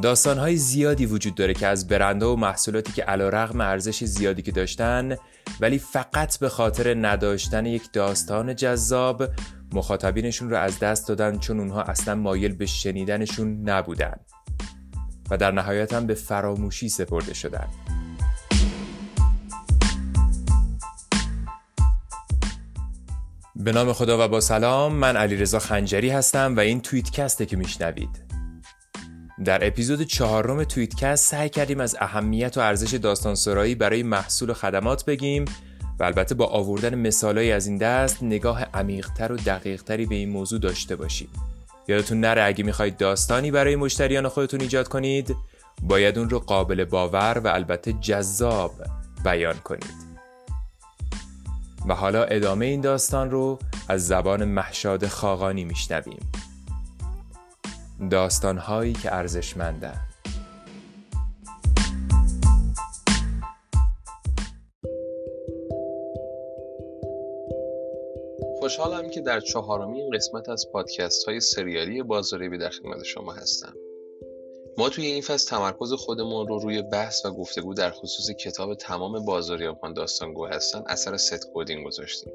داستانهای زیادی وجود داره که از برندها و محصولاتی که علا رغم ارزش زیادی که داشتن ولی فقط به خاطر نداشتن یک داستان جذاب مخاطبینشون رو از دست دادن چون اونها اصلا مایل به شنیدنشون نبودن و در نهایت هم به فراموشی سپرده شدن. به نام خدا و با سلام من علیرضا خنجری هستم و این توییتکسته که میشنوید. در اپیزود چهارم توییتکست سعی کردیم از اهمیت و ارزش داستانسرایی برای محصول و خدمات بگیم و البته با آوردن مثالایی از این دست نگاه عمیقتر و دقیقتری به این موضوع داشته باشیم. یادتون نره اگه می‌خواید داستانی برای مشتریان خودتون ایجاد کنید باید اون رو قابل باور و البته جذاب بیان کنید. و حالا ادامه این داستان رو از زبان محشاد خاقانی میشنویم. داستانهایی که ارزشمندند. خوشحالم که در چهارمین قسمت از پادکست های سریالی بازاری به در خدمت شما هستم. ما توی این فصل تمرکز خودمون رو روی بحث و گفتگو در خصوص کتاب تمام بازاریابان داستانگو هستن اثر ست گذاشتیم.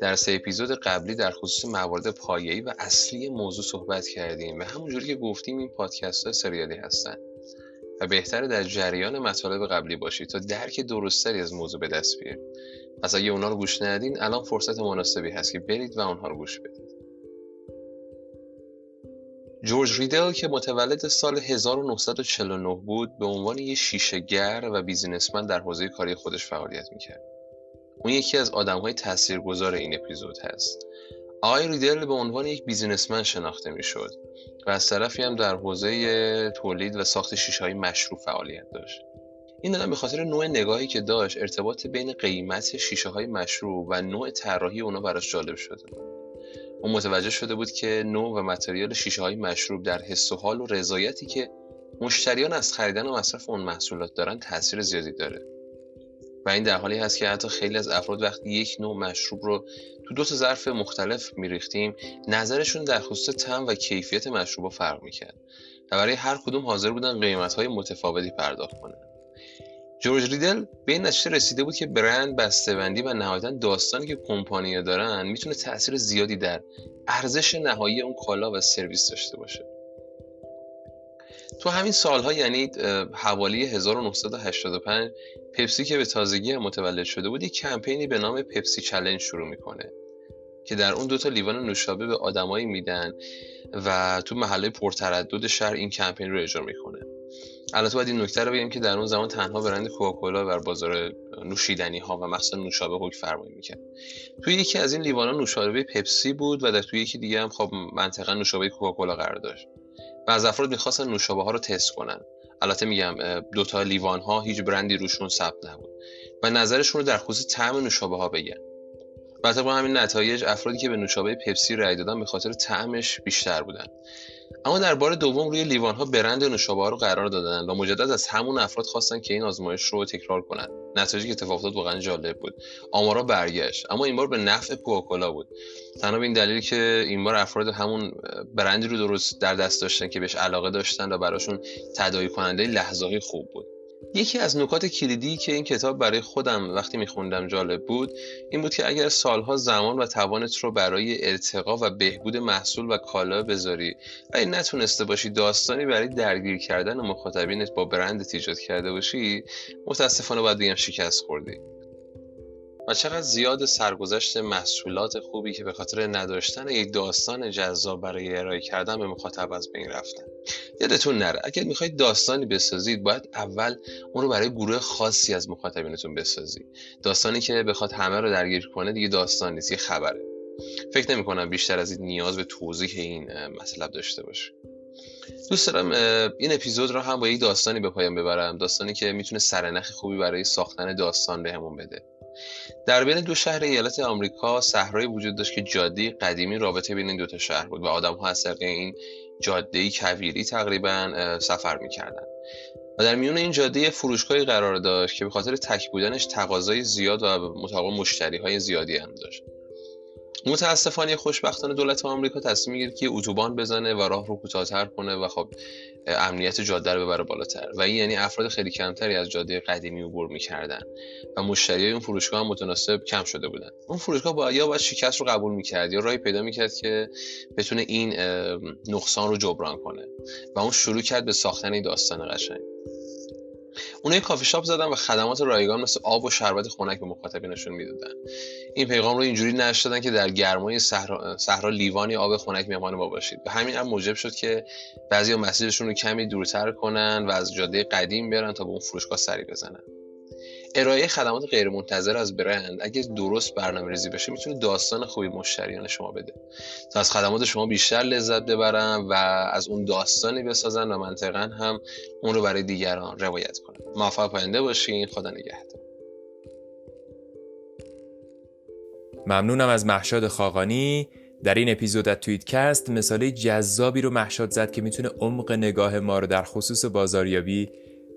در سه اپیزود قبلی در خصوص موارد پایه‌ای و اصلی موضوع صحبت کردیم و همونجوری که گفتیم این پادکست های سریالی هستن. و بهتره در جریان مطالب قبلی باشید تا درک درستری از موضوع به دست بیارید پس اگه اونا رو گوش ندین الان فرصت مناسبی هست که برید و اونها رو گوش بدید جورج ریدل که متولد سال 1949 بود به عنوان یه شیشهگر و بیزینسمن در حوزه کاری خودش فعالیت می‌کرد. اون یکی از آدم های تاثیرگذار این اپیزود هست. آقای ریدل به عنوان یک بیزینسمن شناخته می‌شد و از طرفی هم در حوزه تولید و ساخت شیشه های مشروع فعالیت داشت. این آدم به خاطر نوع نگاهی که داشت ارتباط بین قیمت شیشه های مشروع و نوع طراحی اونا براش جالب شده اون متوجه شده بود که نوع و متریال شیشه های مشروب در حس و حال و رضایتی که مشتریان از خریدن و مصرف اون محصولات دارن تاثیر زیادی داره. و این در حالی هست که حتی خیلی از افراد وقتی یک نوع مشروب رو تو دو تا ظرف مختلف میریختیم نظرشون در خصوص طعم و کیفیت مشروب فرق می‌کرد و برای هر کدوم حاضر بودن قیمت های متفاوتی پرداخت کنن. جورج ریدل به این نتیجه رسیده بود که برند بسته‌بندی و نهایتا داستانی که کمپانی‌ها دارن می‌تونه تاثیر زیادی در ارزش نهایی اون کالا و سرویس داشته باشه. تو همین سالها یعنی حوالی 1985 پپسی که به تازگی متولد شده بود یک کمپینی به نام پپسی چلنج شروع می‌کنه که در اون دوتا لیوان نوشابه به آدمایی میدن و تو محله پرتردد شهر این کمپین رو اجرا می‌کنه. البته باید این نکته رو بگم که در اون زمان تنها برند کوکاکولا بر بازار نوشیدنی ها و مخصوصا نوشابه حکم فرمایی می‌کرد. توی یکی از این لیوان نوشابه پپسی بود و در توی یکی دیگه هم خب منطقا نوشابه کوکاکولا قرار داشت. و از افراد می‌خواستن نوشابه ها رو تست کنن. البته میگم دوتا لیوان ها هیچ برندی روشون ثبت نبود. و نظرشون رو در خصوص طعم نوشابه ها بگن. و طبق همین نتایج افرادی که به نوشابه پپسی رأی دادن به خاطر طعمش بیشتر بودن. اما در بار دوم روی لیوان ها برند نوشابه ها رو قرار دادن و مجدد از همون افراد خواستن که این آزمایش رو تکرار کنن. نتایجی که اتفاق افتاد واقعا جالب بود. آمارا برگشت اما این بار به نفع کوکاکولا بود. تنها به این دلیل که این بار افراد همون برندی رو درست در دست داشتن که بهش علاقه داشتن و براشون تداعی کننده لحظه خوب بود. یکی از نکات کلیدی که این کتاب برای خودم وقتی میخوندم جالب بود این بود که اگر سالها زمان و توانت رو برای ارتقا و بهبود محصول و کالا بذاری و این نتونسته باشی داستانی برای درگیر کردن مخاطبینت با برند ایجاد کرده باشی متاسفانه باید بگم شکست خوردی. و چقدر زیاد سرگذشت محصولات خوبی که به خاطر نداشتن یک داستان جذاب برای ارائه کردن به مخاطب از بین رفتن. یادتون نره اگر می‌خواید داستانی بسازید باید اول اون رو برای گروه خاصی از مخاطبینتون بسازید. داستانی که بخواد همه رو درگیر کنه دیگه داستان نیست یه خبره. فکر نمی کنم بیشتر از این نیاز به توضیح این مطلب داشته باشه. دوست دارم این اپیزود رو هم با یک داستانی به پایان ببرم. داستانی که می‌تونه سرنخ خوبی برای ساختن داستان بهمون بده. در بین دو شهر ایالت آمریکا صحرایی وجود داشت که جاده قدیمی رابطه بین این دو تا شهر بود و آدم ها از طریق این جاده کویری تقریبا سفر می‌کردن. و در میون این جاده فروشگاهی قرار داشت که به خاطر تک بودنش تقاضای زیاد و مطابق مشتری های زیادی هم داشت. متاسفانه خوشبختانه دولت آمریکا تصمیم می‌گیره که اتوبان بزنه و راه رو کوتاه‌تر کنه و خب امنیت جاده رو ببره بالاتر. و این یعنی افراد خیلی کمتری از جاده قدیمی عبور می‌کردن. و مشتری اون فروشگاه هم متناسب کم شده بودن. اون فروشگاه با یا باید شکست رو قبول می‌کرد یا راهی پیدا می‌کرد که بتونه این نقصان رو جبران کنه. و اون شروع کرد به ساختن این داستان قشنگ. اونها کافی شاپ زدن و خدمات رایگان مثل آب و شربت خنک به مخاطبینشون می‌دادن. این پیغام رو اینجوری نشر که در گرمای صحرا, صحرا لیوانی آب خنک میهمان ما باشید و همین هم موجب شد که بعضی مسیرشون رو کمی دورتر کنن و از جاده قدیم بیارن تا به اون فروشگاه سری بزنن. ارائه خدمات غیرمنتظره از برند اگه درست برنامه ریزی بشه می‌تونه داستان خوبی مشتریان شما بده. تا از خدمات شما بیشتر لذت ببرن و از اون داستانی بسازن و منطقا هم اون رو برای دیگران روایت کنن موفق پاینده باشین. خدا نگهدار. ممنونم از محشاد خاقانی. در این اپیزود از توییتکست مثاله جذابی رو محشاد زد که می‌تونه عمق نگاه ما رو در خصوص بازاریابی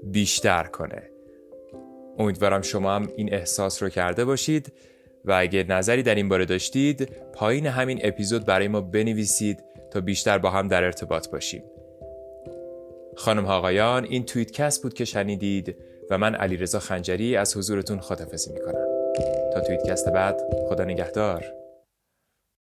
بیشتر کنه. امیدوارم شما هم این احساس رو کرده باشید و اگه نظری در این باره داشتید پایین همین اپیزود برای ما بنویسید تا بیشتر با هم در ارتباط باشیم. خانم آقایان این توییتکست بود که شنیدید و من علیرضا خنجری از حضورتون خدافزی می‌کنم. تا توییتکست بعد خدا نگهدار.